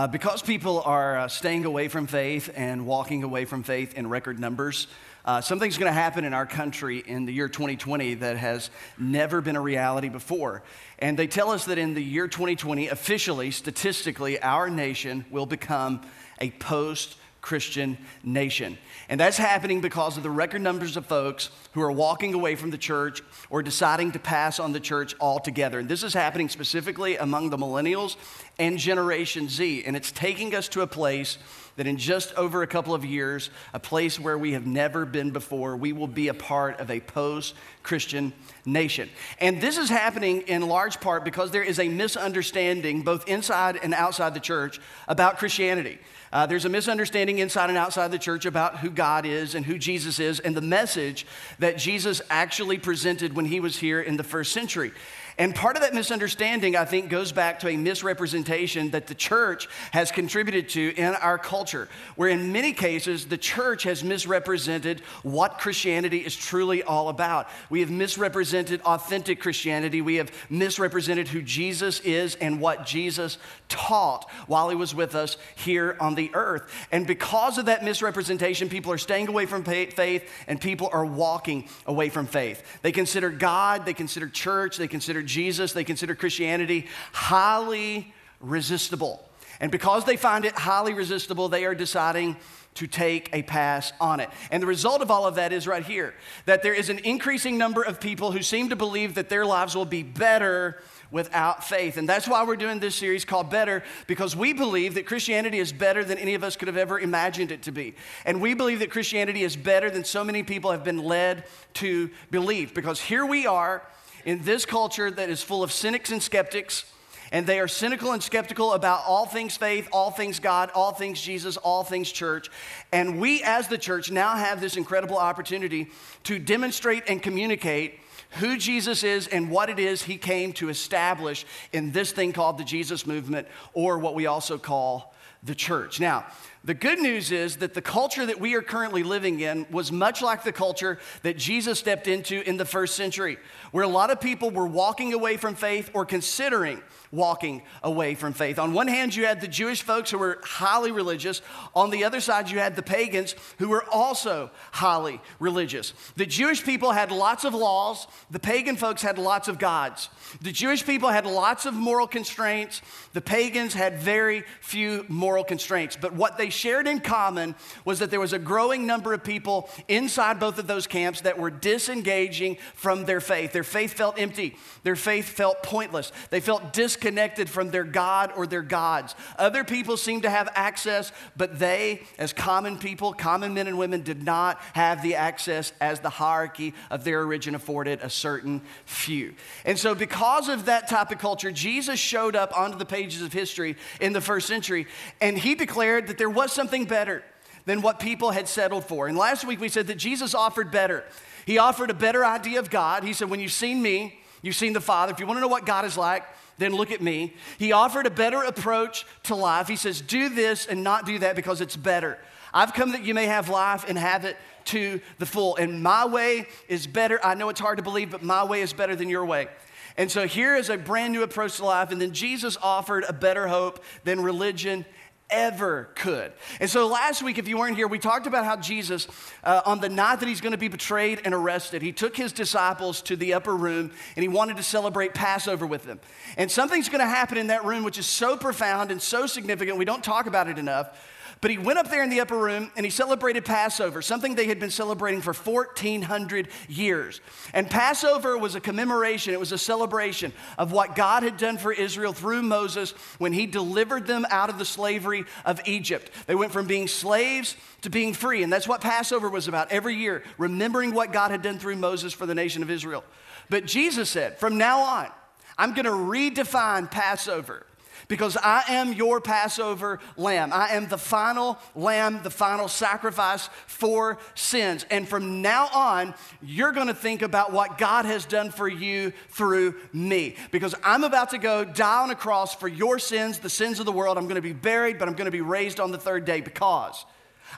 Uh, because people are uh, staying away from faith and walking away from faith in record numbers, uh, something's going to happen in our country in the year 2020 that has never been a reality before. And they tell us that in the year 2020, officially, statistically, our nation will become a post Christian nation. And that's happening because of the record numbers of folks who are walking away from the church or deciding to pass on the church altogether. And this is happening specifically among the millennials and Generation Z. And it's taking us to a place that in just over a couple of years, a place where we have never been before, we will be a part of a post Christian nation. And this is happening in large part because there is a misunderstanding, both inside and outside the church, about Christianity. Uh, there's a misunderstanding inside and outside the church about who God is and who Jesus is and the message that Jesus actually presented when he was here in the first century. And part of that misunderstanding, I think, goes back to a misrepresentation that the church has contributed to in our culture, where in many cases the church has misrepresented what Christianity is truly all about. We have misrepresented authentic Christianity, we have misrepresented who Jesus is and what Jesus taught while he was with us here on the earth. And because of that misrepresentation, people are staying away from faith and people are walking away from faith. They consider God, they consider church, they consider Jesus, they consider Christianity highly resistible. And because they find it highly resistible, they are deciding to take a pass on it. And the result of all of that is right here that there is an increasing number of people who seem to believe that their lives will be better without faith. And that's why we're doing this series called Better, because we believe that Christianity is better than any of us could have ever imagined it to be. And we believe that Christianity is better than so many people have been led to believe. Because here we are in this culture that is full of cynics and skeptics, and they are cynical and skeptical about all things faith, all things God, all things Jesus, all things church. And we, as the church, now have this incredible opportunity to demonstrate and communicate who Jesus is and what it is he came to establish in this thing called the Jesus movement, or what we also call the church. Now, the good news is that the culture that we are currently living in was much like the culture that Jesus stepped into in the first century, where a lot of people were walking away from faith or considering walking away from faith. On one hand, you had the Jewish folks who were highly religious. On the other side, you had the pagans who were also highly religious. The Jewish people had lots of laws, the pagan folks had lots of gods. The Jewish people had lots of moral constraints, the pagans had very few moral constraints. But what they shared in common was that there was a growing number of people inside both of those camps that were disengaging from their faith. Their faith felt empty, their faith felt pointless, they felt disconnected disconnected from their God or their gods. Other people seemed to have access, but they, as common people, common men and women, did not have the access as the hierarchy of their origin afforded a certain few. And so, because of that type of culture, Jesus showed up onto the pages of history in the first century, and he declared that there was something better than what people had settled for. And last week we said that Jesus offered better. He offered a better idea of God. He said, When you've seen me, you've seen the Father. If you want to know what God is like, then look at me. He offered a better approach to life. He says, Do this and not do that because it's better. I've come that you may have life and have it to the full. And my way is better. I know it's hard to believe, but my way is better than your way. And so here is a brand new approach to life. And then Jesus offered a better hope than religion ever could. And so last week, if you weren't here, we talked about how Jesus, uh, on the night that he's going to be betrayed and arrested, he took his disciples to the upper room and he wanted to celebrate Passover with them. And something's going to happen in that room which is so profound and so significant, we don't talk about it enough. But he went up there in the upper room and he celebrated Passover, something they had been celebrating for 1,400 years. And Passover was a commemoration, it was a celebration of what God had done for Israel through Moses when he delivered them out of the slavery of Egypt. They went from being slaves to being free. And that's what Passover was about every year, remembering what God had done through Moses for the nation of Israel. But Jesus said, from now on, I'm going to redefine Passover because I am your Passover lamb. I am the final lamb, the final sacrifice for sins. And from now on, you're going to think about what God has done for you through me because I'm about to go die on a cross for your sins, the sins of the world. I'm going to be buried, but I'm going to be raised on the third day because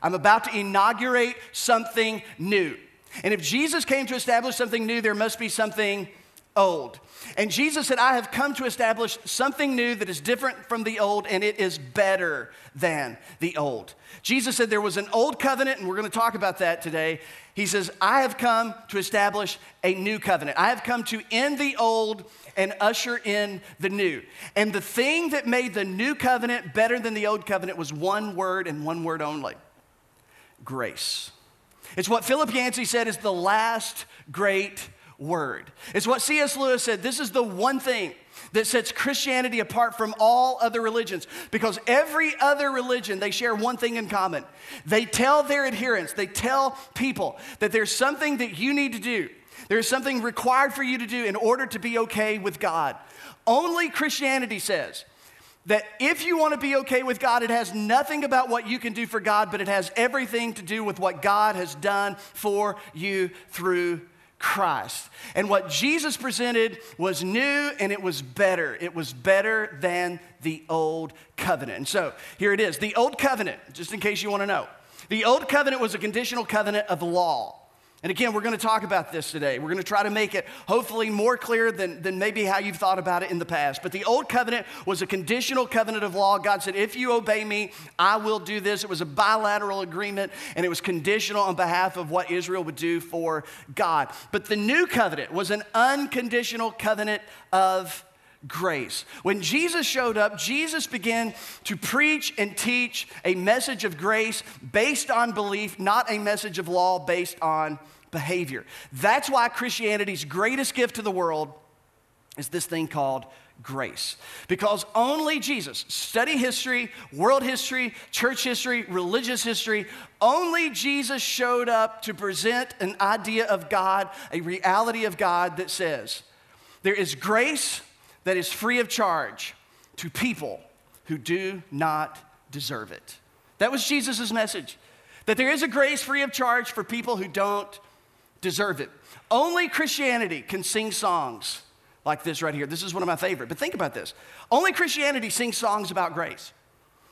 I'm about to inaugurate something new. And if Jesus came to establish something new, there must be something old. And Jesus said, I have come to establish something new that is different from the old, and it is better than the old. Jesus said there was an old covenant, and we're going to talk about that today. He says, I have come to establish a new covenant. I have come to end the old and usher in the new. And the thing that made the new covenant better than the old covenant was one word and one word only grace. It's what Philip Yancey said is the last great word. It's what C.S. Lewis said. This is the one thing that sets Christianity apart from all other religions because every other religion, they share one thing in common. They tell their adherents, they tell people that there's something that you need to do. There's something required for you to do in order to be okay with God. Only Christianity says that if you want to be okay with God, it has nothing about what you can do for God, but it has everything to do with what God has done for you through Christ. And what Jesus presented was new and it was better. It was better than the old covenant. And so here it is the old covenant, just in case you want to know. The old covenant was a conditional covenant of law. And again, we're going to talk about this today. We're going to try to make it hopefully more clear than, than maybe how you've thought about it in the past. But the old covenant was a conditional covenant of law. God said, If you obey me, I will do this. It was a bilateral agreement, and it was conditional on behalf of what Israel would do for God. But the new covenant was an unconditional covenant of grace. When Jesus showed up, Jesus began to preach and teach a message of grace based on belief, not a message of law based on behavior. That's why Christianity's greatest gift to the world is this thing called grace. Because only Jesus, study history, world history, church history, religious history, only Jesus showed up to present an idea of God, a reality of God that says there is grace that is free of charge to people who do not deserve it. That was Jesus' message. That there is a grace free of charge for people who don't deserve it. Only Christianity can sing songs like this right here. This is one of my favorite. But think about this. Only Christianity sings songs about grace.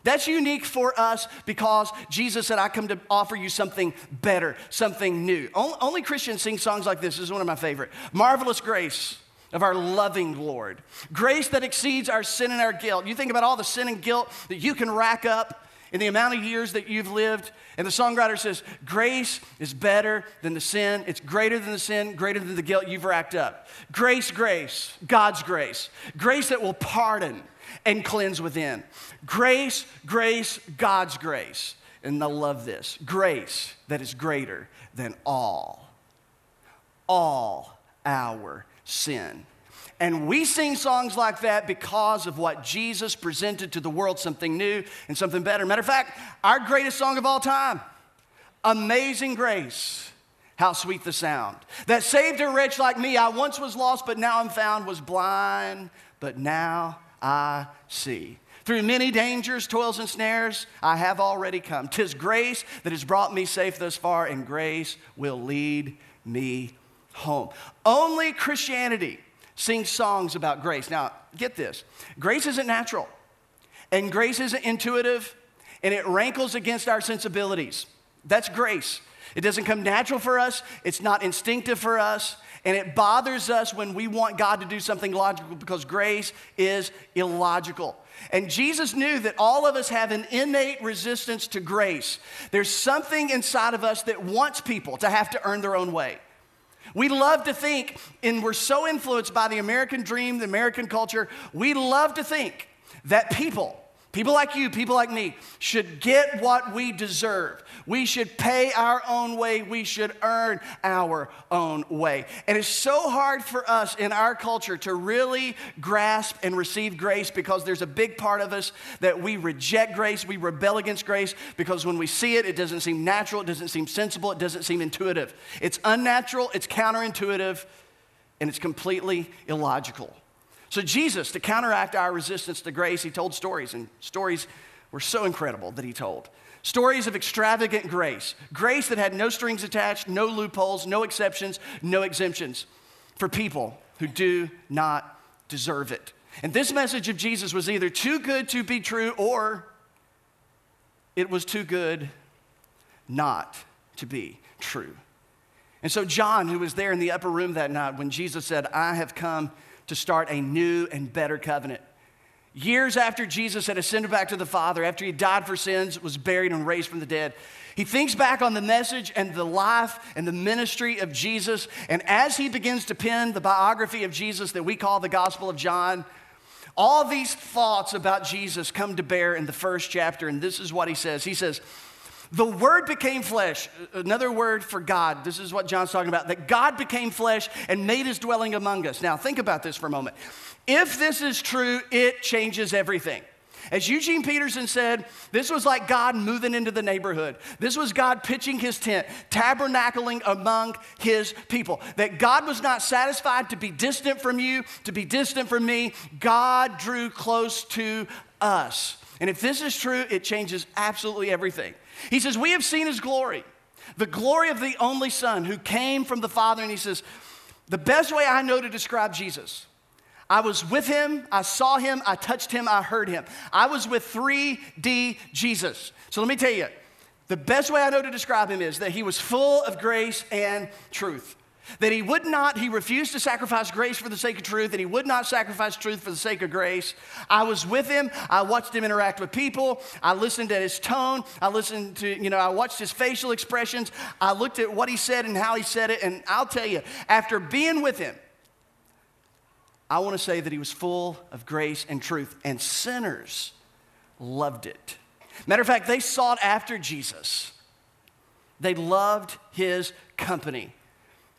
That's unique for us because Jesus said, I come to offer you something better, something new. Only Christians sing songs like this. This is one of my favorite. Marvelous grace of our loving Lord. Grace that exceeds our sin and our guilt. You think about all the sin and guilt that you can rack up in the amount of years that you've lived. And the songwriter says, Grace is better than the sin. It's greater than the sin, greater than the guilt you've racked up. Grace, grace, God's grace. Grace that will pardon and cleanse within. Grace, grace, God's grace. And I love this grace that is greater than all, all our sin. And we sing songs like that because of what Jesus presented to the world something new and something better. Matter of fact, our greatest song of all time, Amazing Grace. How sweet the sound that saved a wretch like me. I once was lost, but now I'm found, was blind, but now I see. Through many dangers, toils, and snares, I have already come. Tis grace that has brought me safe thus far, and grace will lead me home. Only Christianity sings songs about grace. Now, get this grace isn't natural, and grace isn't intuitive, and it rankles against our sensibilities. That's grace. It doesn't come natural for us, it's not instinctive for us, and it bothers us when we want God to do something logical because grace is illogical. And Jesus knew that all of us have an innate resistance to grace. There's something inside of us that wants people to have to earn their own way. We love to think, and we're so influenced by the American dream, the American culture, we love to think that people, people like you, people like me, should get what we deserve. We should pay our own way. We should earn our own way. And it's so hard for us in our culture to really grasp and receive grace because there's a big part of us that we reject grace, we rebel against grace because when we see it, it doesn't seem natural, it doesn't seem sensible, it doesn't seem intuitive. It's unnatural, it's counterintuitive, and it's completely illogical. So, Jesus, to counteract our resistance to grace, he told stories, and stories were so incredible that he told. Stories of extravagant grace, grace that had no strings attached, no loopholes, no exceptions, no exemptions for people who do not deserve it. And this message of Jesus was either too good to be true or it was too good not to be true. And so, John, who was there in the upper room that night when Jesus said, I have come to start a new and better covenant. Years after Jesus had ascended back to the Father, after he died for sins, was buried, and raised from the dead, he thinks back on the message and the life and the ministry of Jesus. And as he begins to pen the biography of Jesus that we call the Gospel of John, all these thoughts about Jesus come to bear in the first chapter. And this is what he says He says, the Word became flesh, another word for God. This is what John's talking about that God became flesh and made his dwelling among us. Now, think about this for a moment. If this is true, it changes everything. As Eugene Peterson said, this was like God moving into the neighborhood. This was God pitching his tent, tabernacling among his people. That God was not satisfied to be distant from you, to be distant from me. God drew close to us. And if this is true, it changes absolutely everything. He says, We have seen his glory, the glory of the only Son who came from the Father. And he says, The best way I know to describe Jesus, I was with him, I saw him, I touched him, I heard him. I was with 3D Jesus. So let me tell you, the best way I know to describe him is that he was full of grace and truth. That he would not, he refused to sacrifice grace for the sake of truth, and he would not sacrifice truth for the sake of grace. I was with him. I watched him interact with people. I listened at his tone. I listened to, you know, I watched his facial expressions. I looked at what he said and how he said it. And I'll tell you, after being with him, I want to say that he was full of grace and truth, and sinners loved it. Matter of fact, they sought after Jesus. They loved his company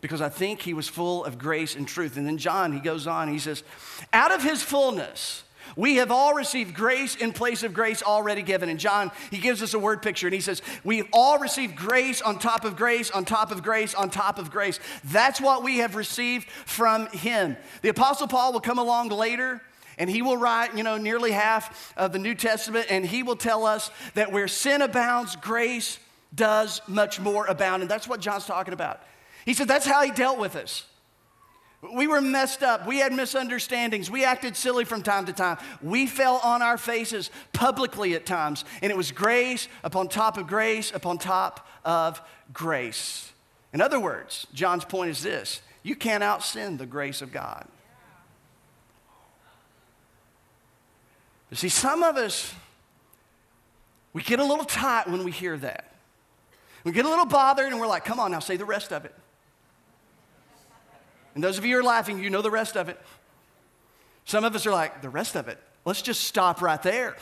because I think he was full of grace and truth. And then John, he goes on, he says, Out of his fullness, we have all received grace in place of grace already given. And John, he gives us a word picture and he says, We've all received grace on top of grace, on top of grace, on top of grace. That's what we have received from him. The Apostle Paul will come along later and he will write, you know, nearly half of the New Testament, and he will tell us that where sin abounds, grace does much more abound. And that's what John's talking about. He said that's how he dealt with us. We were messed up. We had misunderstandings. We acted silly from time to time. We fell on our faces publicly at times. And it was grace upon top of grace upon top of grace. In other words, John's point is this you can't out sin the grace of God. You see, some of us, we get a little tight when we hear that. We get a little bothered and we're like, come on now, say the rest of it. And those of you who are laughing, you know the rest of it. Some of us are like, the rest of it, let's just stop right there.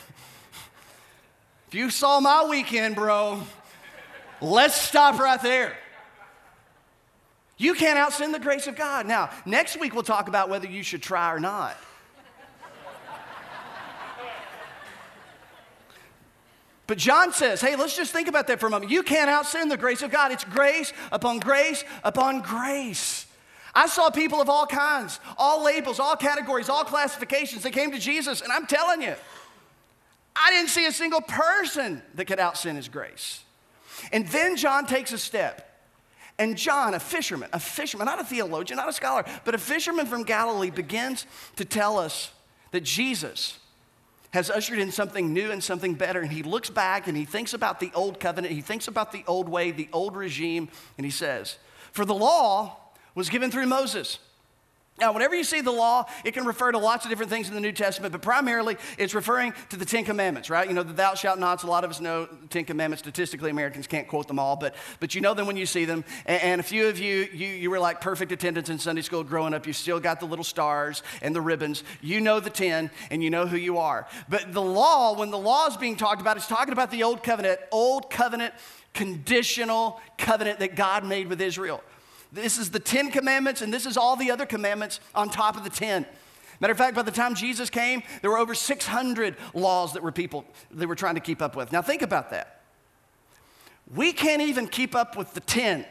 If you saw my weekend, bro, let's stop right there. You can't out sin the grace of God. Now, next week we'll talk about whether you should try or not. But John says, hey, let's just think about that for a moment. You can't out sin the grace of God. It's grace upon grace upon grace. I saw people of all kinds, all labels, all categories, all classifications that came to Jesus, and I'm telling you, I didn't see a single person that could out sin his grace. And then John takes a step. And John, a fisherman, a fisherman, not a theologian, not a scholar, but a fisherman from Galilee, begins to tell us that Jesus has ushered in something new and something better. And he looks back and he thinks about the old covenant, he thinks about the old way, the old regime, and he says, For the law was given through Moses. Now, whenever you see the law, it can refer to lots of different things in the New Testament, but primarily it's referring to the Ten Commandments, right? You know, the thou shalt nots, a lot of us know the Ten Commandments. Statistically, Americans can't quote them all, but, but you know them when you see them. And, and a few of you, you, you were like perfect attendance in Sunday school growing up. You still got the little stars and the ribbons. You know the ten, and you know who you are. But the law, when the law is being talked about, it's talking about the Old Covenant, Old Covenant, conditional covenant that God made with Israel. This is the Ten Commandments, and this is all the other commandments on top of the ten. Matter of fact, by the time Jesus came, there were over 600 laws that were people they were trying to keep up with. Now think about that. We can't even keep up with the 10.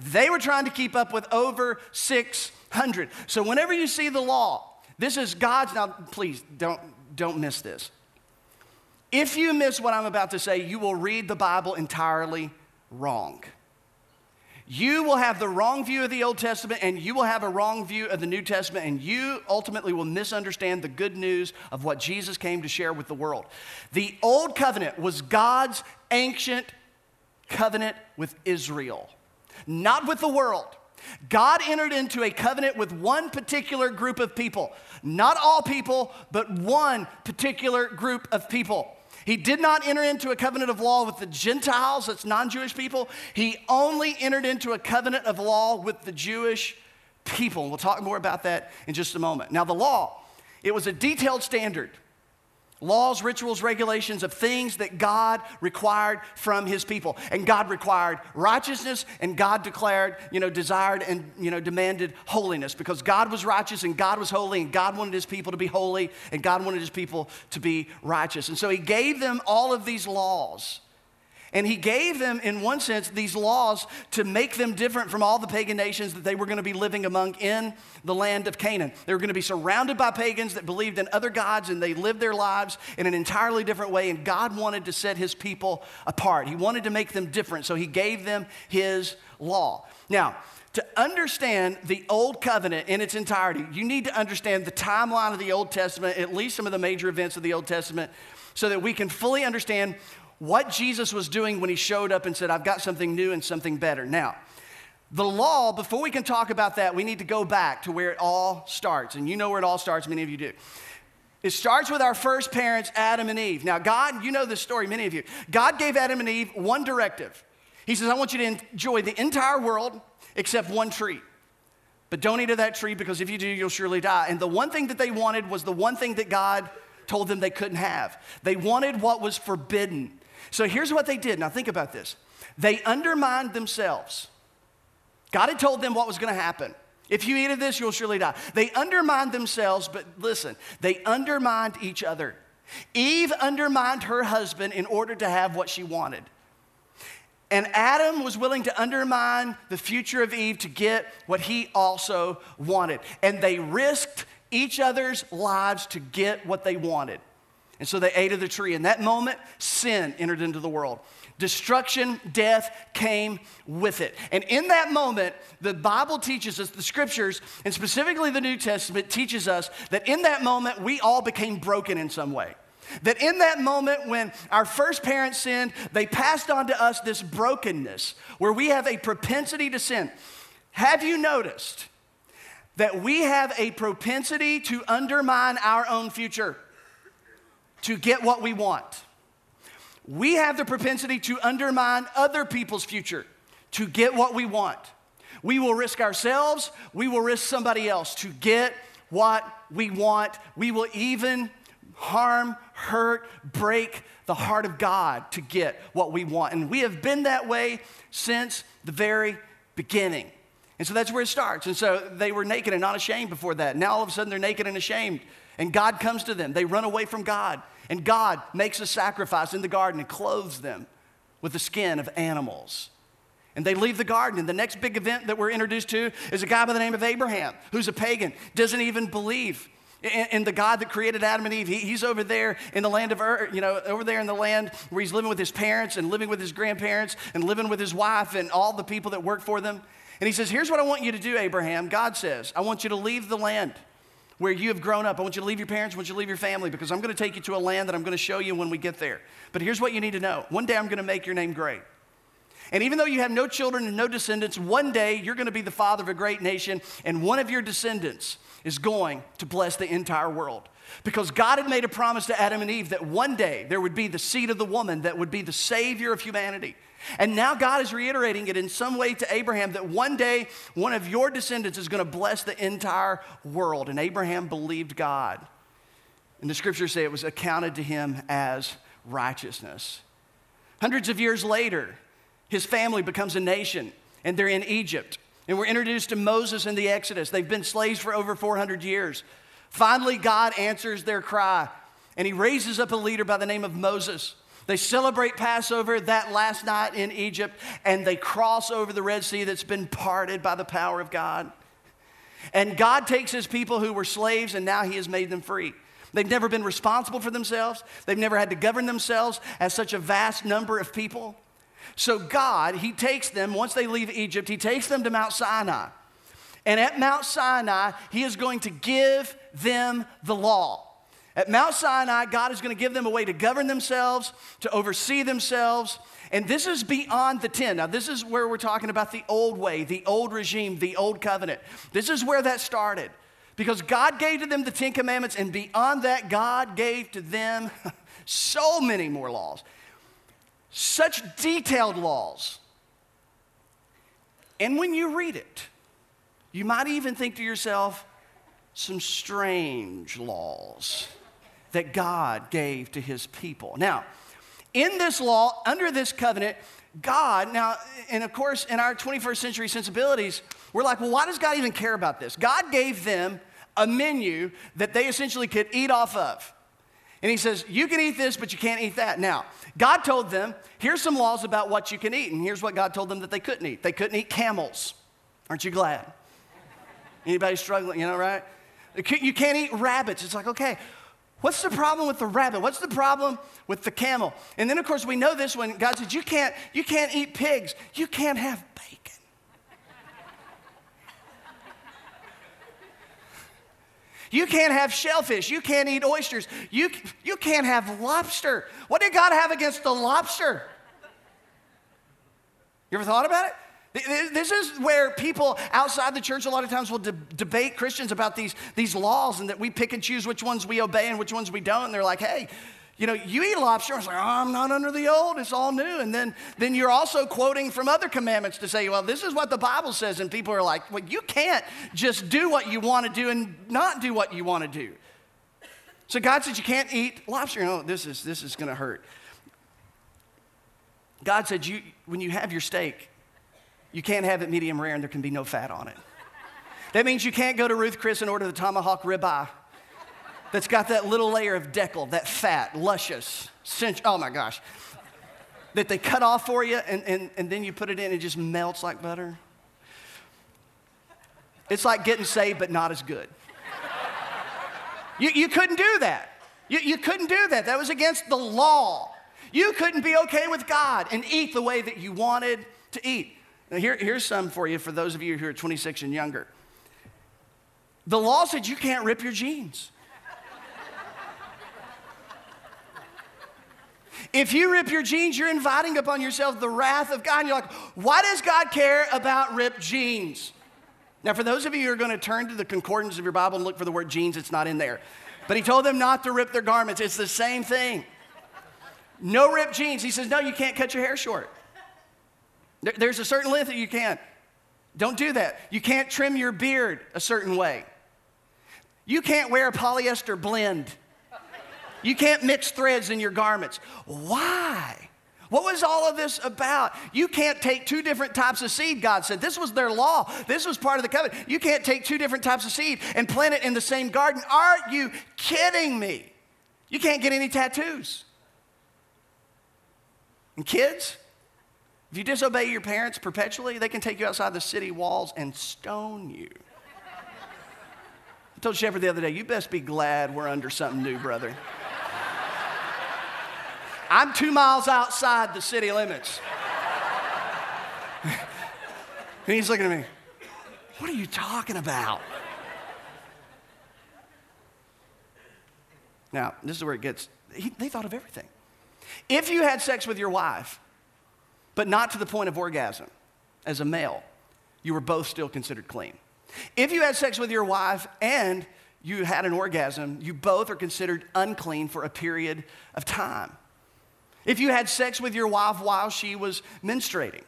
They were trying to keep up with over 600. So whenever you see the law, this is God's now please don't don't miss this. If you miss what I'm about to say, you will read the Bible entirely wrong you will have the wrong view of the Old Testament and you will have a wrong view of the New Testament, and you ultimately will misunderstand the good news of what Jesus came to share with the world. The Old Covenant was God's ancient covenant with Israel. not with the world. God entered into a covenant with one particular group of people, not all people, but one particular group of people. He did not enter into a covenant of law with the Gentiles, that's non Jewish people. He only entered into a covenant of law with the Jewish people. We'll talk more about that in just a moment. Now, the law, it was a detailed standard laws, rituals, regulations of things that God required from his people. And God required righteousness and God declared, you know, desired and, you know, demanded holiness because God was righteous and God was holy and God wanted his people to be holy and God wanted his people to be righteous. And so he gave them all of these laws. And he gave them, in one sense, these laws to make them different from all the pagan nations that they were going to be living among in the land of Canaan. They were going to be surrounded by pagans that believed in other gods and they lived their lives in an entirely different way. And God wanted to set his people apart, He wanted to make them different. So He gave them His law. Now, to understand the Old Covenant in its entirety, you need to understand the timeline of the Old Testament, at least some of the major events of the Old Testament, so that we can fully understand what Jesus was doing when he showed up and said, I've got something new and something better. Now, the law, before we can talk about that, we need to go back to where it all starts. And you know where it all starts, many of you do. It starts with our first parents, Adam and Eve. Now, God, you know this story, many of you. God gave Adam and Eve one directive. He says, I want you to enjoy the entire world except one tree. But don't eat of that tree because if you do, you'll surely die. And the one thing that they wanted was the one thing that God told them they couldn't have. They wanted what was forbidden. So here's what they did. Now think about this. They undermined themselves. God had told them what was going to happen. If you eat of this, you'll surely die. They undermined themselves, but listen, they undermined each other. Eve undermined her husband in order to have what she wanted. And Adam was willing to undermine the future of Eve to get what he also wanted. And they risked each other's lives to get what they wanted. And so they ate of the tree. In that moment, sin entered into the world. Destruction, death came with it. And in that moment, the Bible teaches us, the scriptures, and specifically the New Testament, teaches us that in that moment, we all became broken in some way. That in that moment when our first parents sinned, they passed on to us this brokenness where we have a propensity to sin. Have you noticed that we have a propensity to undermine our own future? To get what we want. We have the propensity to undermine other people's future to get what we want. We will risk ourselves, we will risk somebody else to get what we want. We will even harm, hurt, break the heart of God to get what we want. And we have been that way since the very beginning. And so that's where it starts. And so they were naked and not ashamed before that. Now all of a sudden they're naked and ashamed. And God comes to them. They run away from God. And God makes a sacrifice in the garden and clothes them with the skin of animals. And they leave the garden. And the next big event that we're introduced to is a guy by the name of Abraham, who's a pagan, doesn't even believe in, the God that created Adam and Eve. He, he's over there in the land of Ur, you know, over there in the land where he's living with his parents and living with his grandparents and living with his wife and all the people that work for them. And he says, Here's what I want you to do, Abraham. God says, I want you to leave the land where you have grown up. I want you to leave your parents, I want you to leave your family because I'm going to take you to a land that I'm going to show you when we get there. But here's what you need to know one day I'm going to make your name great. And even though you have no children and no descendants, one day you're going to be the father of a great nation, and one of your descendants is going to bless the entire world. Because God had made a promise to Adam and Eve that one day there would be the seed of the woman that would be the savior of humanity. And now God is reiterating it in some way to Abraham that one day one of your descendants is going to bless the entire world. And Abraham believed God. And the scriptures say it was accounted to him as righteousness. Hundreds of years later, his family becomes a nation, and they're in Egypt. And we're introduced to Moses in the Exodus. They've been slaves for over 400 years. Finally, God answers their cry, and he raises up a leader by the name of Moses. They celebrate Passover that last night in Egypt, and they cross over the Red Sea that's been parted by the power of God. And God takes his people who were slaves, and now he has made them free. They've never been responsible for themselves, they've never had to govern themselves as such a vast number of people. So, God, he takes them, once they leave Egypt, he takes them to Mount Sinai. And at Mount Sinai, he is going to give them the law. At Mount Sinai, God is going to give them a way to govern themselves, to oversee themselves. And this is beyond the 10. Now, this is where we're talking about the old way, the old regime, the old covenant. This is where that started. Because God gave to them the Ten Commandments, and beyond that, God gave to them so many more laws. Such detailed laws. And when you read it, you might even think to yourself, some strange laws that God gave to his people. Now, in this law, under this covenant, God, now, and of course, in our 21st century sensibilities, we're like, well, why does God even care about this? God gave them a menu that they essentially could eat off of. And he says, You can eat this, but you can't eat that. Now, God told them, Here's some laws about what you can eat. And here's what God told them that they couldn't eat. They couldn't eat camels. Aren't you glad? Anybody struggling, you know, right? You can't eat rabbits. It's like, okay, What's the problem with the rabbit? What's the problem with the camel? And then, of course, we know this when God says, you can't, you can't eat pigs. You can't have bacon. You can't have shellfish. You can't eat oysters. You, you can't have lobster. What did God have against the lobster? You ever thought about it? This is where people outside the church a lot of times will de- debate Christians about these, these laws and that we pick and choose which ones we obey and which ones we don't. And they're like, hey, you know, you eat lobster. I was like, oh, I'm not under the old, it's all new. And then, then you're also quoting from other commandments to say, well, this is what the Bible says. And people are like, well, you can't just do what you want to do and not do what you want to do. So God said you can't eat lobster. Know, this is, this is going to hurt. God said, you, when you have your steak, you can't have it medium rare and there can be no fat on it. That means you can't go to Ruth Chris and order the tomahawk ribeye that's got that little layer of deckle, that fat, luscious, cinch, oh my gosh, that they cut off for you and, and, and then you put it in and it just melts like butter. It's like getting saved, but not as good. You, you couldn't do that. You, you couldn't do that. That was against the law. You couldn't be okay with God and eat the way that you wanted to eat. Now, here, here's some for you for those of you who are 26 and younger. The law said you can't rip your jeans. If you rip your jeans, you're inviting upon yourself the wrath of God. And you're like, why does God care about ripped jeans? Now, for those of you who are going to turn to the concordance of your Bible and look for the word jeans, it's not in there. But he told them not to rip their garments. It's the same thing. No ripped jeans. He says, no, you can't cut your hair short. There's a certain length that you can't. Don't do that. You can't trim your beard a certain way. You can't wear a polyester blend. You can't mix threads in your garments. Why? What was all of this about? You can't take two different types of seed, God said. This was their law. This was part of the covenant. You can't take two different types of seed and plant it in the same garden. Are you kidding me? You can't get any tattoos. And kids, if you disobey your parents perpetually, they can take you outside the city walls and stone you. I told Shepard the other day, you best be glad we're under something new, brother. I'm two miles outside the city limits. and he's looking at me, What are you talking about? Now, this is where it gets, he, they thought of everything. If you had sex with your wife, but not to the point of orgasm as a male, you were both still considered clean. If you had sex with your wife and you had an orgasm, you both are considered unclean for a period of time. If you had sex with your wife while she was menstruating,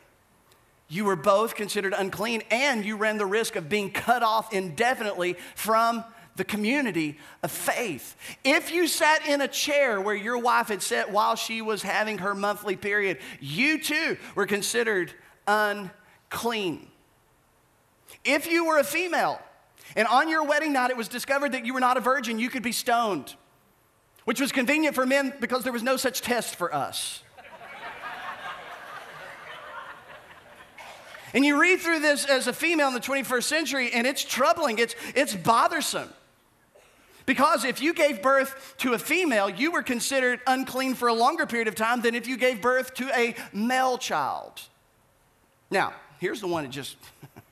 you were both considered unclean and you ran the risk of being cut off indefinitely from the community of faith. If you sat in a chair where your wife had sat while she was having her monthly period, you too were considered unclean. If you were a female and on your wedding night it was discovered that you were not a virgin, you could be stoned, which was convenient for men because there was no such test for us. And you read through this as a female in the 21st century, and it's troubling, it's, it's bothersome. Because if you gave birth to a female, you were considered unclean for a longer period of time than if you gave birth to a male child. Now, here's the one that just.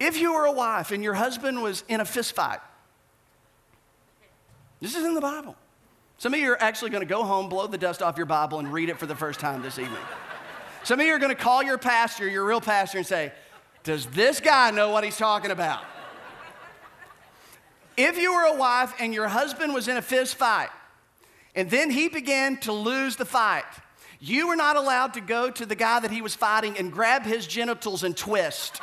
if you were a wife and your husband was in a fist fight This is in the Bible. Some of you are actually going to go home, blow the dust off your Bible, and read it for the first time this evening. Some of you are going to call your pastor, your real pastor, and say, Does this guy know what he's talking about? If you were a wife and your husband was in a fist fight, and then he began to lose the fight, you were not allowed to go to the guy that he was fighting and grab his genitals and twist.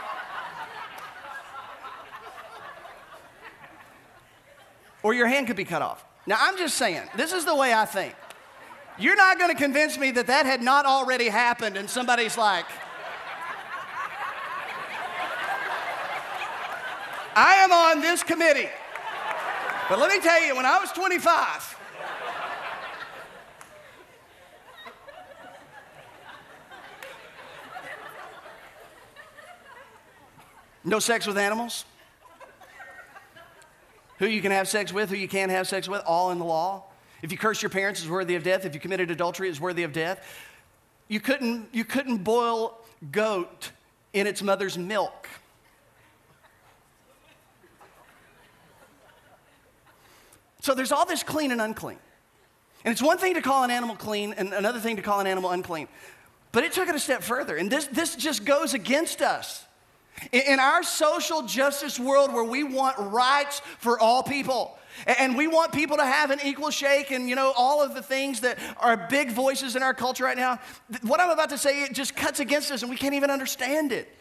or your hand could be cut off. Now, I'm just saying, this is the way I think. You're not going to convince me that that had not already happened and somebody's like, I am on this committee. But let me tell you, when I was 25, no sex with animals, who you can have sex with, who you can't have sex with, all in the law. If you curse your parents, is worthy of death. If you committed adultery, is worthy of death. You couldn't, you couldn't boil goat in its mother's milk. So there's all this clean and unclean. And it's one thing to call an animal clean and another thing to call an animal unclean. But it took it a step further. And this, this just goes against us. In our social justice world where we want rights for all people, and we want people to have an equal shake and, you know, all of the things that are big voices in our culture right now. What I'm about to say, it just cuts against us and we can't even understand it.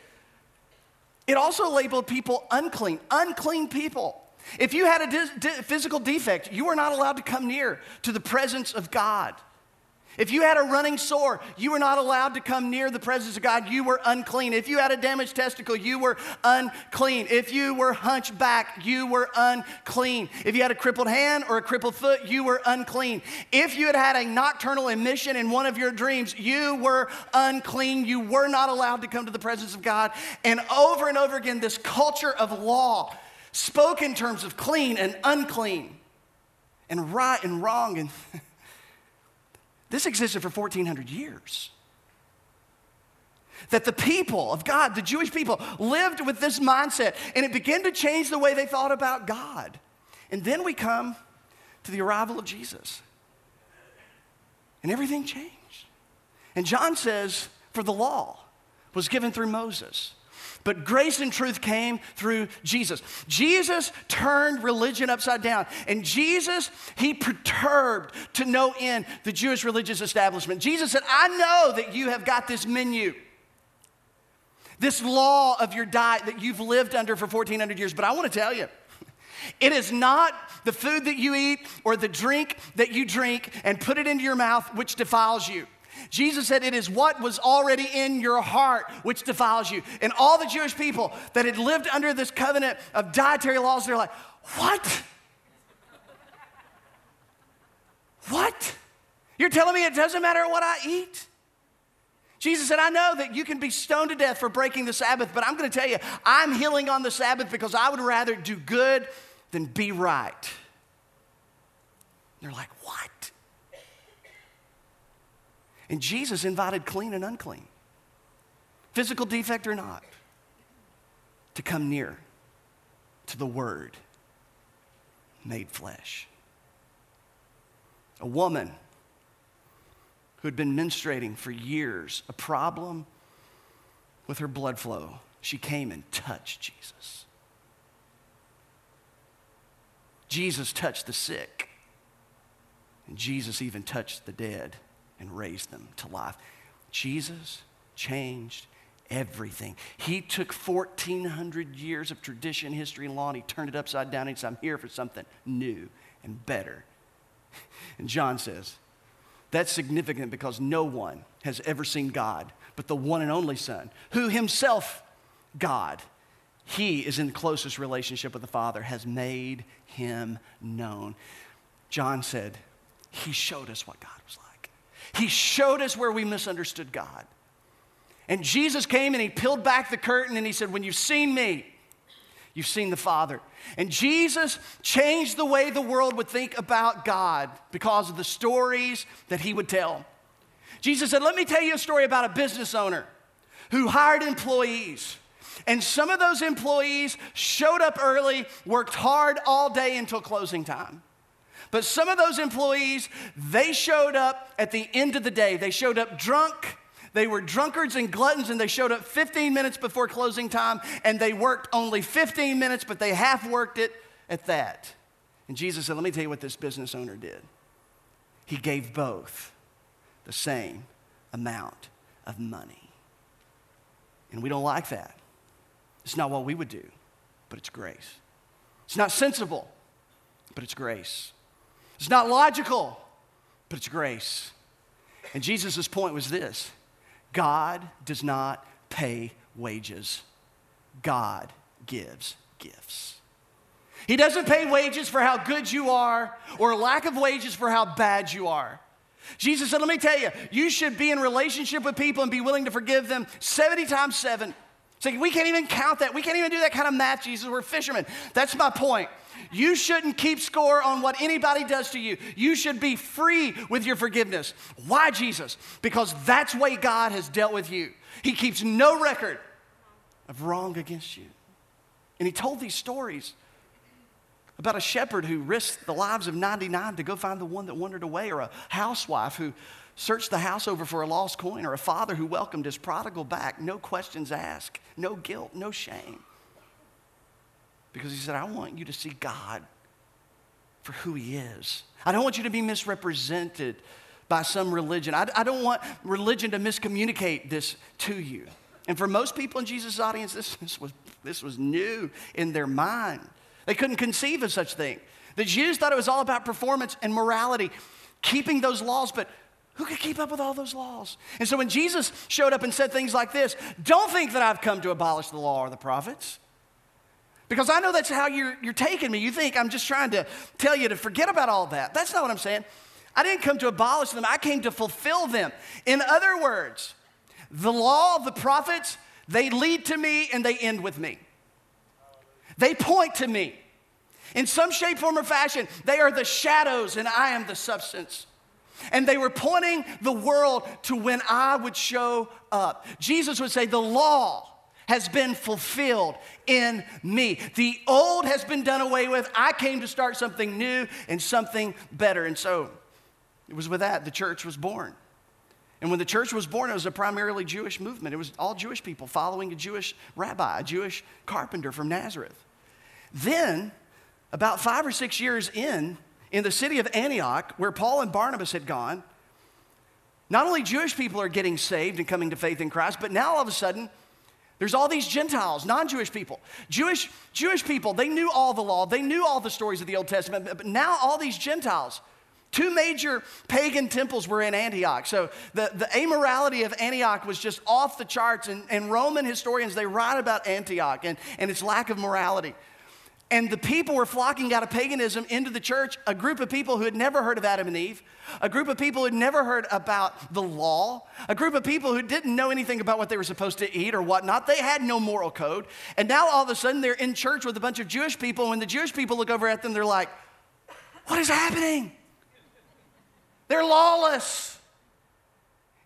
It also labeled people unclean, unclean people. If you had a di- physical defect, you were not allowed to come near to the presence of God. If you had a running sore, you were not allowed to come near the presence of God. You were unclean. If you had a damaged testicle, you were unclean. If you were hunchback, you were unclean. If you had a crippled hand or a crippled foot, you were unclean. If you had had a nocturnal emission in one of your dreams, you were unclean. You were not allowed to come to the presence of God. And over and over again, this culture of law spoke in terms of clean and unclean and right and wrong and This existed for 1400 years. That the people of God, the Jewish people, lived with this mindset and it began to change the way they thought about God. And then we come to the arrival of Jesus. And everything changed. And John says, for the law was given through Moses. But grace and truth came through Jesus. Jesus turned religion upside down. And Jesus, he perturbed to no end the Jewish religious establishment. Jesus said, I know that you have got this menu, this law of your diet that you've lived under for 1400 years, but I want to tell you, it is not the food that you eat or the drink that you drink and put it into your mouth which defiles you. Jesus said, It is what was already in your heart which defiles you. And all the Jewish people that had lived under this covenant of dietary laws, they're like, What? What? You're telling me it doesn't matter what I eat? Jesus said, I know that you can be stoned to death for breaking the Sabbath, but I'm going to tell you, I'm healing on the Sabbath because I would rather do good than be right. They're like, What? And Jesus invited clean and unclean, physical defect or not, to come near to the Word made flesh. A woman who had been menstruating for years, a problem with her blood flow, she came and touched Jesus. Jesus touched the sick, and Jesus even touched the dead and raised them to life. Jesus changed everything. He took 1,400 years of tradition, history, and law, and he turned it upside down and he said, I'm here for something new and better. And John says, that's significant because no one has ever seen God but the one and only Son, who himself, God, he is in the closest relationship with the Father, has made him known. John said, He showed us what God was like. He showed us where we misunderstood God. And Jesus came and he peeled back the curtain and he said, When you've seen me, you've seen the Father. And Jesus changed the way the world would think about God because of the stories that he would tell. Jesus said, Let me tell you a story about a business owner who hired employees. And some of those employees showed up early, worked hard all day until closing time. But some of those employees, they showed up at the end of the day. They showed up drunk. They were drunkards and gluttons, and they showed up 15 minutes before closing time, and they worked only 15 minutes, but they half worked it at that. And Jesus said, Let me tell you what this business owner did. He gave both the same amount of money. And we don't like that. It's not what we would do, but it's grace. It's not sensible, but it's grace. It's not logical, but it's grace. And Jesus' point was this God does not pay wages, God gives gifts. He doesn't pay wages for how good you are or lack of wages for how bad you are. Jesus said, Let me tell you, you should be in relationship with people and be willing to forgive them 70 times 7. So we can't even count that. We can't even do that kind of math, Jesus. We're fishermen. That's my point. You shouldn't keep score on what anybody does to you. You should be free with your forgiveness. Why, Jesus? Because that's way God has dealt with you. He keeps no record of wrong against you. And he told these stories about a shepherd who risked the lives of 99 to go find the one that wandered away, or a housewife who searched the house over for a lost coin, or a father who welcomed his prodigal back, no questions asked, no guilt, no shame. Because he said, I want you to see God for who he is. I don't want you to be misrepresented by some religion. I, I don't want religion to miscommunicate this to you. And for most people in Jesus' audience, this, this, was, this was new in their mind. They couldn't conceive of such thing. The Jews thought it was all about performance and morality, keeping those laws, but who could keep up with all those laws? And so when Jesus showed up and said things like this, don't think that I've come to abolish the law or the prophets. Because I know that's how you're, you're taking me. You think I'm just trying to tell you to forget about all that. That's not what I'm saying. I didn't come to abolish them, I came to fulfill them. In other words, the law the prophets, they lead to me and they end with me. They point to me. In some shape, form, or fashion, they are the shadows and I am the substance. And they were pointing the world to when I would show up. Jesus would say, The law has been fulfilled in me. The old has been done away with. I came to start something new and something better. And so it was with that the church was born. And when the church was born, it was a primarily Jewish movement. It was all Jewish people following a Jewish rabbi, a Jewish carpenter from Nazareth. Then, about five or six years in, in the city of Antioch, where Paul and Barnabas had gone, not only Jewish people are getting saved and coming to faith in Christ, but now all of a sudden, there's all these Gentiles, non Jewish people. Jewish, Jewish people, they knew all the law, they knew all the stories of the Old Testament, but now all these Gentiles, two major pagan temples were in Antioch. So the, the amorality of Antioch was just off the charts, and, and Roman historians, they write about Antioch and, and its lack of morality. And the people were flocking out of paganism into the church, a group of people who had never heard of Adam and Eve, a group of people who had never heard about the law, a group of people who didn't know anything about what they were supposed to eat or whatnot. They had no moral code. And now all of a sudden they're in church with a bunch of Jewish people. And when the Jewish people look over at them, they're like, What is happening? They're lawless.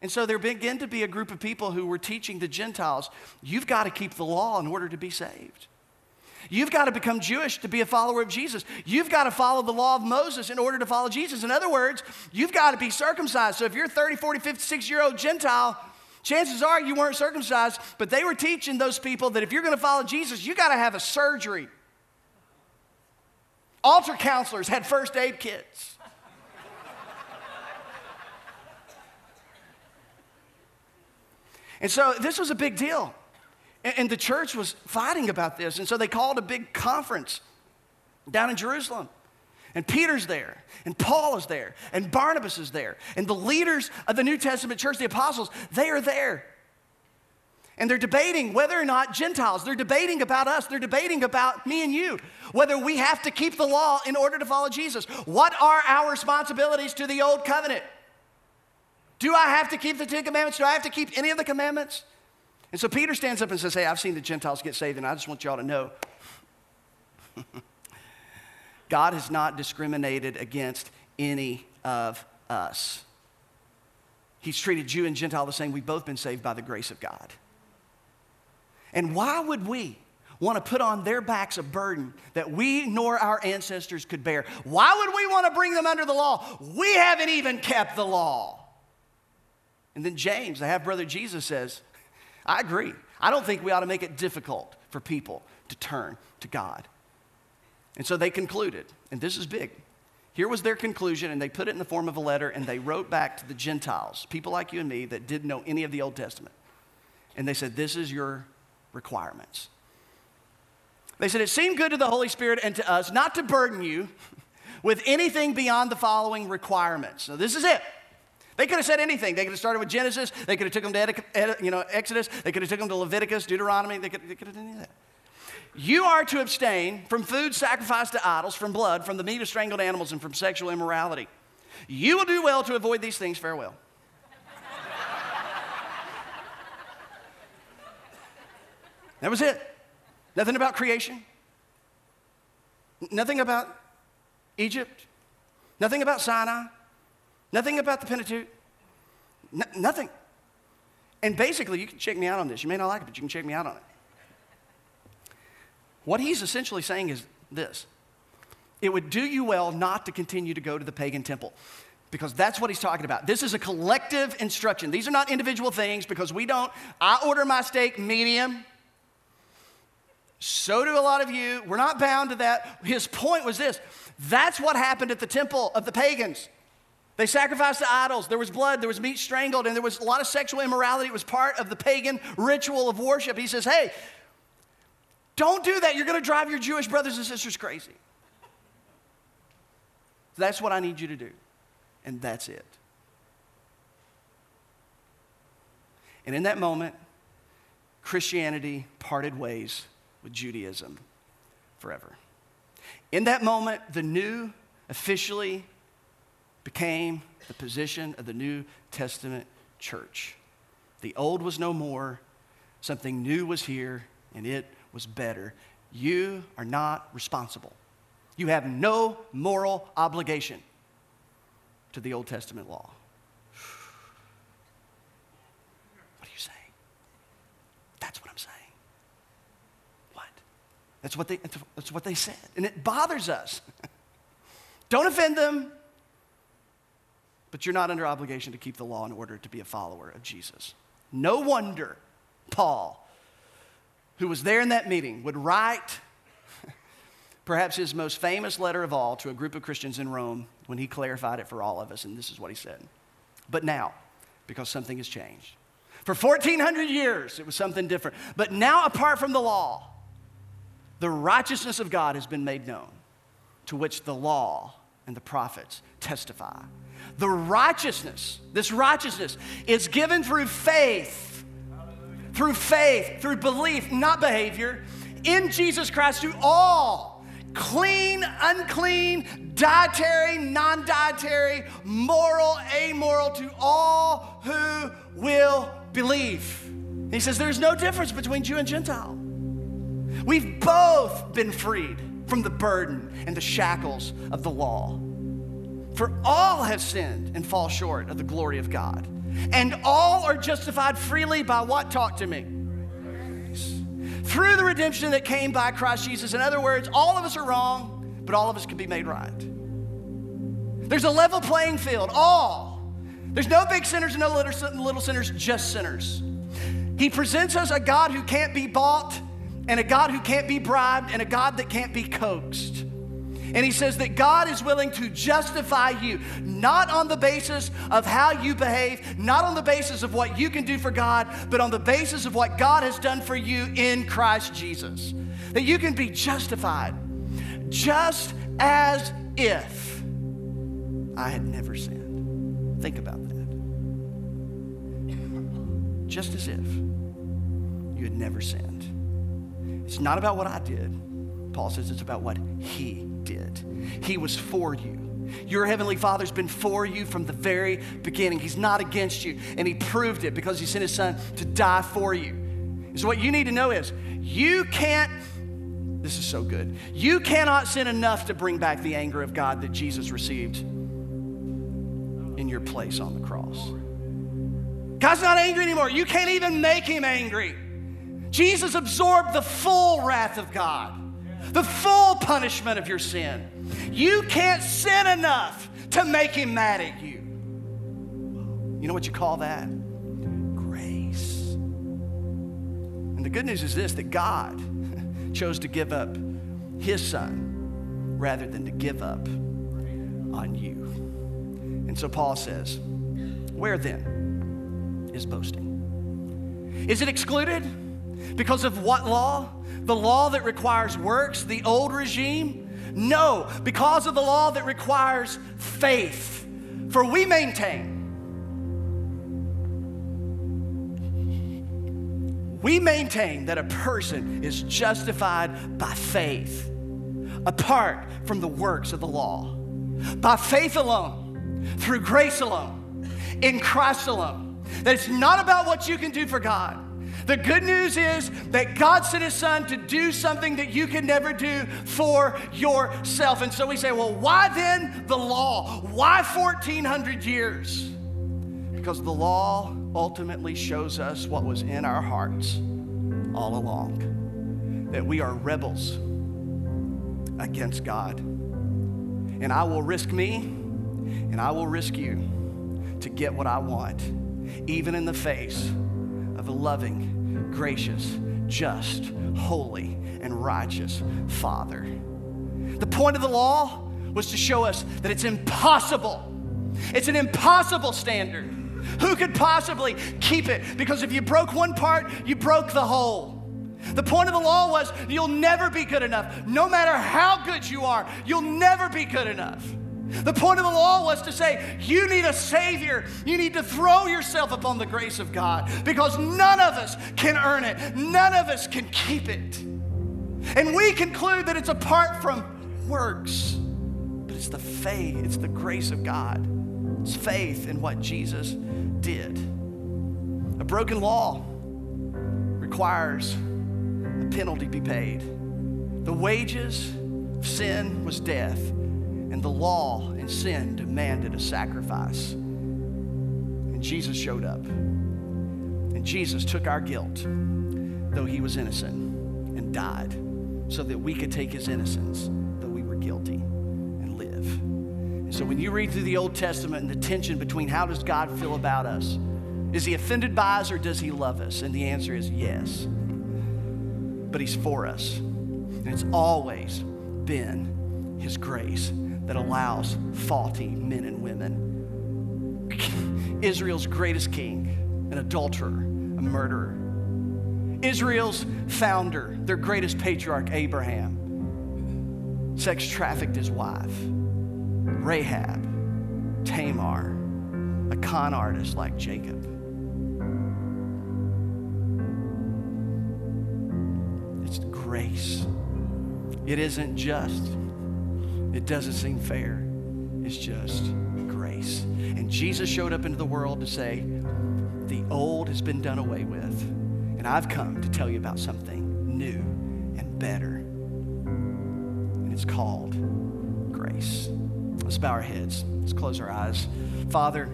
And so there began to be a group of people who were teaching the Gentiles, You've got to keep the law in order to be saved. You've got to become Jewish to be a follower of Jesus. You've got to follow the law of Moses in order to follow Jesus. In other words, you've got to be circumcised. So if you're 30, 40, 56 year old Gentile, chances are you weren't circumcised, but they were teaching those people that if you're going to follow Jesus, you got to have a surgery. Altar counselors had first aid kits. and so this was a big deal. And, the church was fighting about this. And so they called a big conference down in Jerusalem. And Peter's there, and Paul is there, and Barnabas is there, and the leaders of the New Testament church, the apostles, they are there. And they're debating whether or not Gentiles, they're debating about us, they're debating about me and you, whether we have to keep the law in order to follow Jesus. What are our responsibilities to the old covenant? Do I have to keep the Ten Commandments? Do I have to keep any of the commandments? And so Peter stands up and says, Hey, I've seen the Gentiles get saved, and I just want y'all to know God has not discriminated against any of us. He's treated Jew and Gentile the same. We've both been saved by the grace of God. And why would we, want to put on their backs a burden that we nor our ancestors could bear. Why would we want to bring them under the law? We haven't even kept the law. And then James, the half brother Jesus, says, I agree. I don't think we ought to make it difficult for people to turn to God. And so they concluded, and this is big. Here was their conclusion, and they put it in the form of a letter, and they wrote back to the Gentiles, people like you and me that didn't know any of the Old Testament. And they said, This is your requirements. They said, It seemed good to the Holy Spirit and to us not to burden you with anything beyond the following requirements. So this is it. They could have said anything. They could have started with Genesis. They could have took them to you know, Exodus. They could have took them to Leviticus, Deuteronomy. They could, they could have done any of that. You are to abstain from food sacrificed to idols, from blood, from the meat of strangled animals, and from sexual immorality. You will do well to avoid these things. Farewell. that was it. Nothing about creation. Nothing about Egypt. Nothing about Sinai. Nothing about the Pentateuch. nothing. And basically, you can check me out on this. You may not like it, but you can check me out on it. What he's essentially saying is this it would do you well not to continue to go to the pagan temple because that's what he's talking about. This is a collective instruction. These are not individual things because we don't. I order my steak medium. So do a lot of you. We're not bound to that. His point was this that's what happened at the temple of the pagans. They sacrificed to idols. There was blood, there was meat strangled, and there was a lot of sexual immorality. It was part of the pagan ritual of worship. He says, Hey, don't do that. You're going to drive your Jewish brothers and sisters crazy. That's what I need you to do. And that's it. And in that moment, Christianity parted ways with Judaism forever. In that moment, the new officially became the position of the New Testament church. The old was no more, something new was here, and it was better. You are not responsible. You have no moral obligation to the Old Testament law. What are you saying? That's what I'm saying. What? That's what they, that's what they said. And it bothers us. Don't offend them, but you're not under obligation to keep the law in order to be a follower of Jesus. No wonder Paul who was there in that meeting, would write perhaps his most famous letter of all to a group of Christians in Rome when he clarified it for all of us. And this is what he said. But now, because something has changed. For 1400 years, it was something different. But now, apart from the law, the righteousness of God has been made known, to which the law and the prophets testify. The righteousness, this righteousness, is given through faith through faith, through belief, not behavior, in Jesus Christ to all, clean, unclean, dietary, non dietary, moral, amoral, to all who will believe. He says there's no difference between Jew and Gentile. We've both been freed from the burden and the shackles of the law. For all have sinned and fall short of the glory of God. And all are justified freely by what? Talk to me. Through the redemption that came by Christ Jesus. In other words, all of us are wrong, but all of us can be made right. There's a level playing field, all. There's no big sinners and no little sinners, just sinners. He presents us a God who can't be bought, and a God who can't be bribed, and a God that can't be coaxed. And he says that God is willing to justify you, not on the basis of how you behave, not on the basis of what you can do for God, but on the basis of what God has done for you in Christ Jesus. That you can be justified just as if I had never sinned. Think about that. Just as if you had never sinned. It's not about what I did. Paul says it's about what he did. He was for you. Your heavenly Father's been for you from the very beginning. He's not against you, and He proved it because He sent His Son to die for you. So, what you need to know is you can't, this is so good, you cannot sin enough to bring back the anger of God that Jesus received in your place on the cross. God's not angry anymore. You can't even make Him angry. Jesus absorbed the full wrath of God, the full punishment of your sin. You can't sin enough to make him mad at you. You know what you call that? Grace. And the good news is this that God chose to give up his son rather than to give up on you. And so Paul says, Where then is boasting? Is it excluded? Because of what law? The law that requires works, the old regime? No, because of the law that requires faith. For we maintain, we maintain that a person is justified by faith apart from the works of the law. By faith alone, through grace alone, in Christ alone. That it's not about what you can do for God. The good news is that God sent His Son to do something that you can never do for yourself. And so we say, well, why then the law? Why 1,400 years? Because the law ultimately shows us what was in our hearts all along that we are rebels against God. And I will risk me and I will risk you to get what I want, even in the face of a loving, gracious, just, holy, and righteous Father. The point of the law was to show us that it's impossible. It's an impossible standard. Who could possibly keep it? Because if you broke one part, you broke the whole. The point of the law was you'll never be good enough. No matter how good you are, you'll never be good enough. The point of the law was to say, you need a Savior. You need to throw yourself upon the grace of God because none of us can earn it, none of us can keep it. And we conclude that it's apart from works, but it's the faith, it's the grace of God. It's faith in what Jesus did. A broken law requires a penalty be paid. The wages of sin was death and the law and sin demanded a sacrifice. And Jesus showed up. And Jesus took our guilt, though he was innocent, and died so that we could take his innocence, though we were guilty, and live. And so when you read through the Old Testament and the tension between how does God feel about us, is he offended by us or does he love us? And the answer is yes. But he's for us. And it's always been his grace that allows faulty men and women. Israel's greatest king, an adulterer, a murderer. Israel's founder, their greatest patriarch, Abraham, sex trafficked his wife. Rahab, Tamar, a con artist like Jacob. It's grace. It isn't just it doesn't seem fair. It's just grace. And Jesus showed up into the world to say, the old has been done away with. And I've come to tell you about something new and better. And it's called grace. Let's bow our heads. Let's close our eyes. Father,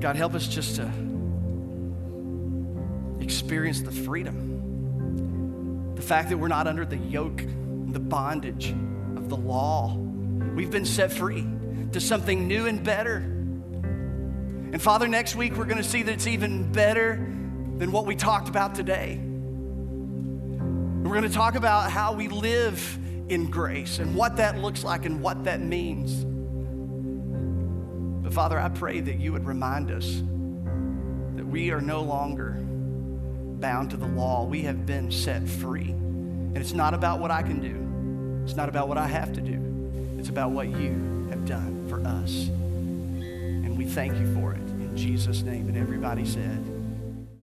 God, help us just to experience the freedom. The fact that we're not under the yoke the bondage of the law. We've been set free to something new and better. And Father, next week we're going to see that it's even better than what we talked about today. We're going to talk about how we live in grace and what that looks like and what that means. But Father, I pray that you would remind us that we are no longer bound to the law. We have been set free. And it's not about what I can do. It's not about what I have to do, it's about what you have done for us. And we thank you for it. In Jesus' name. And everybody said,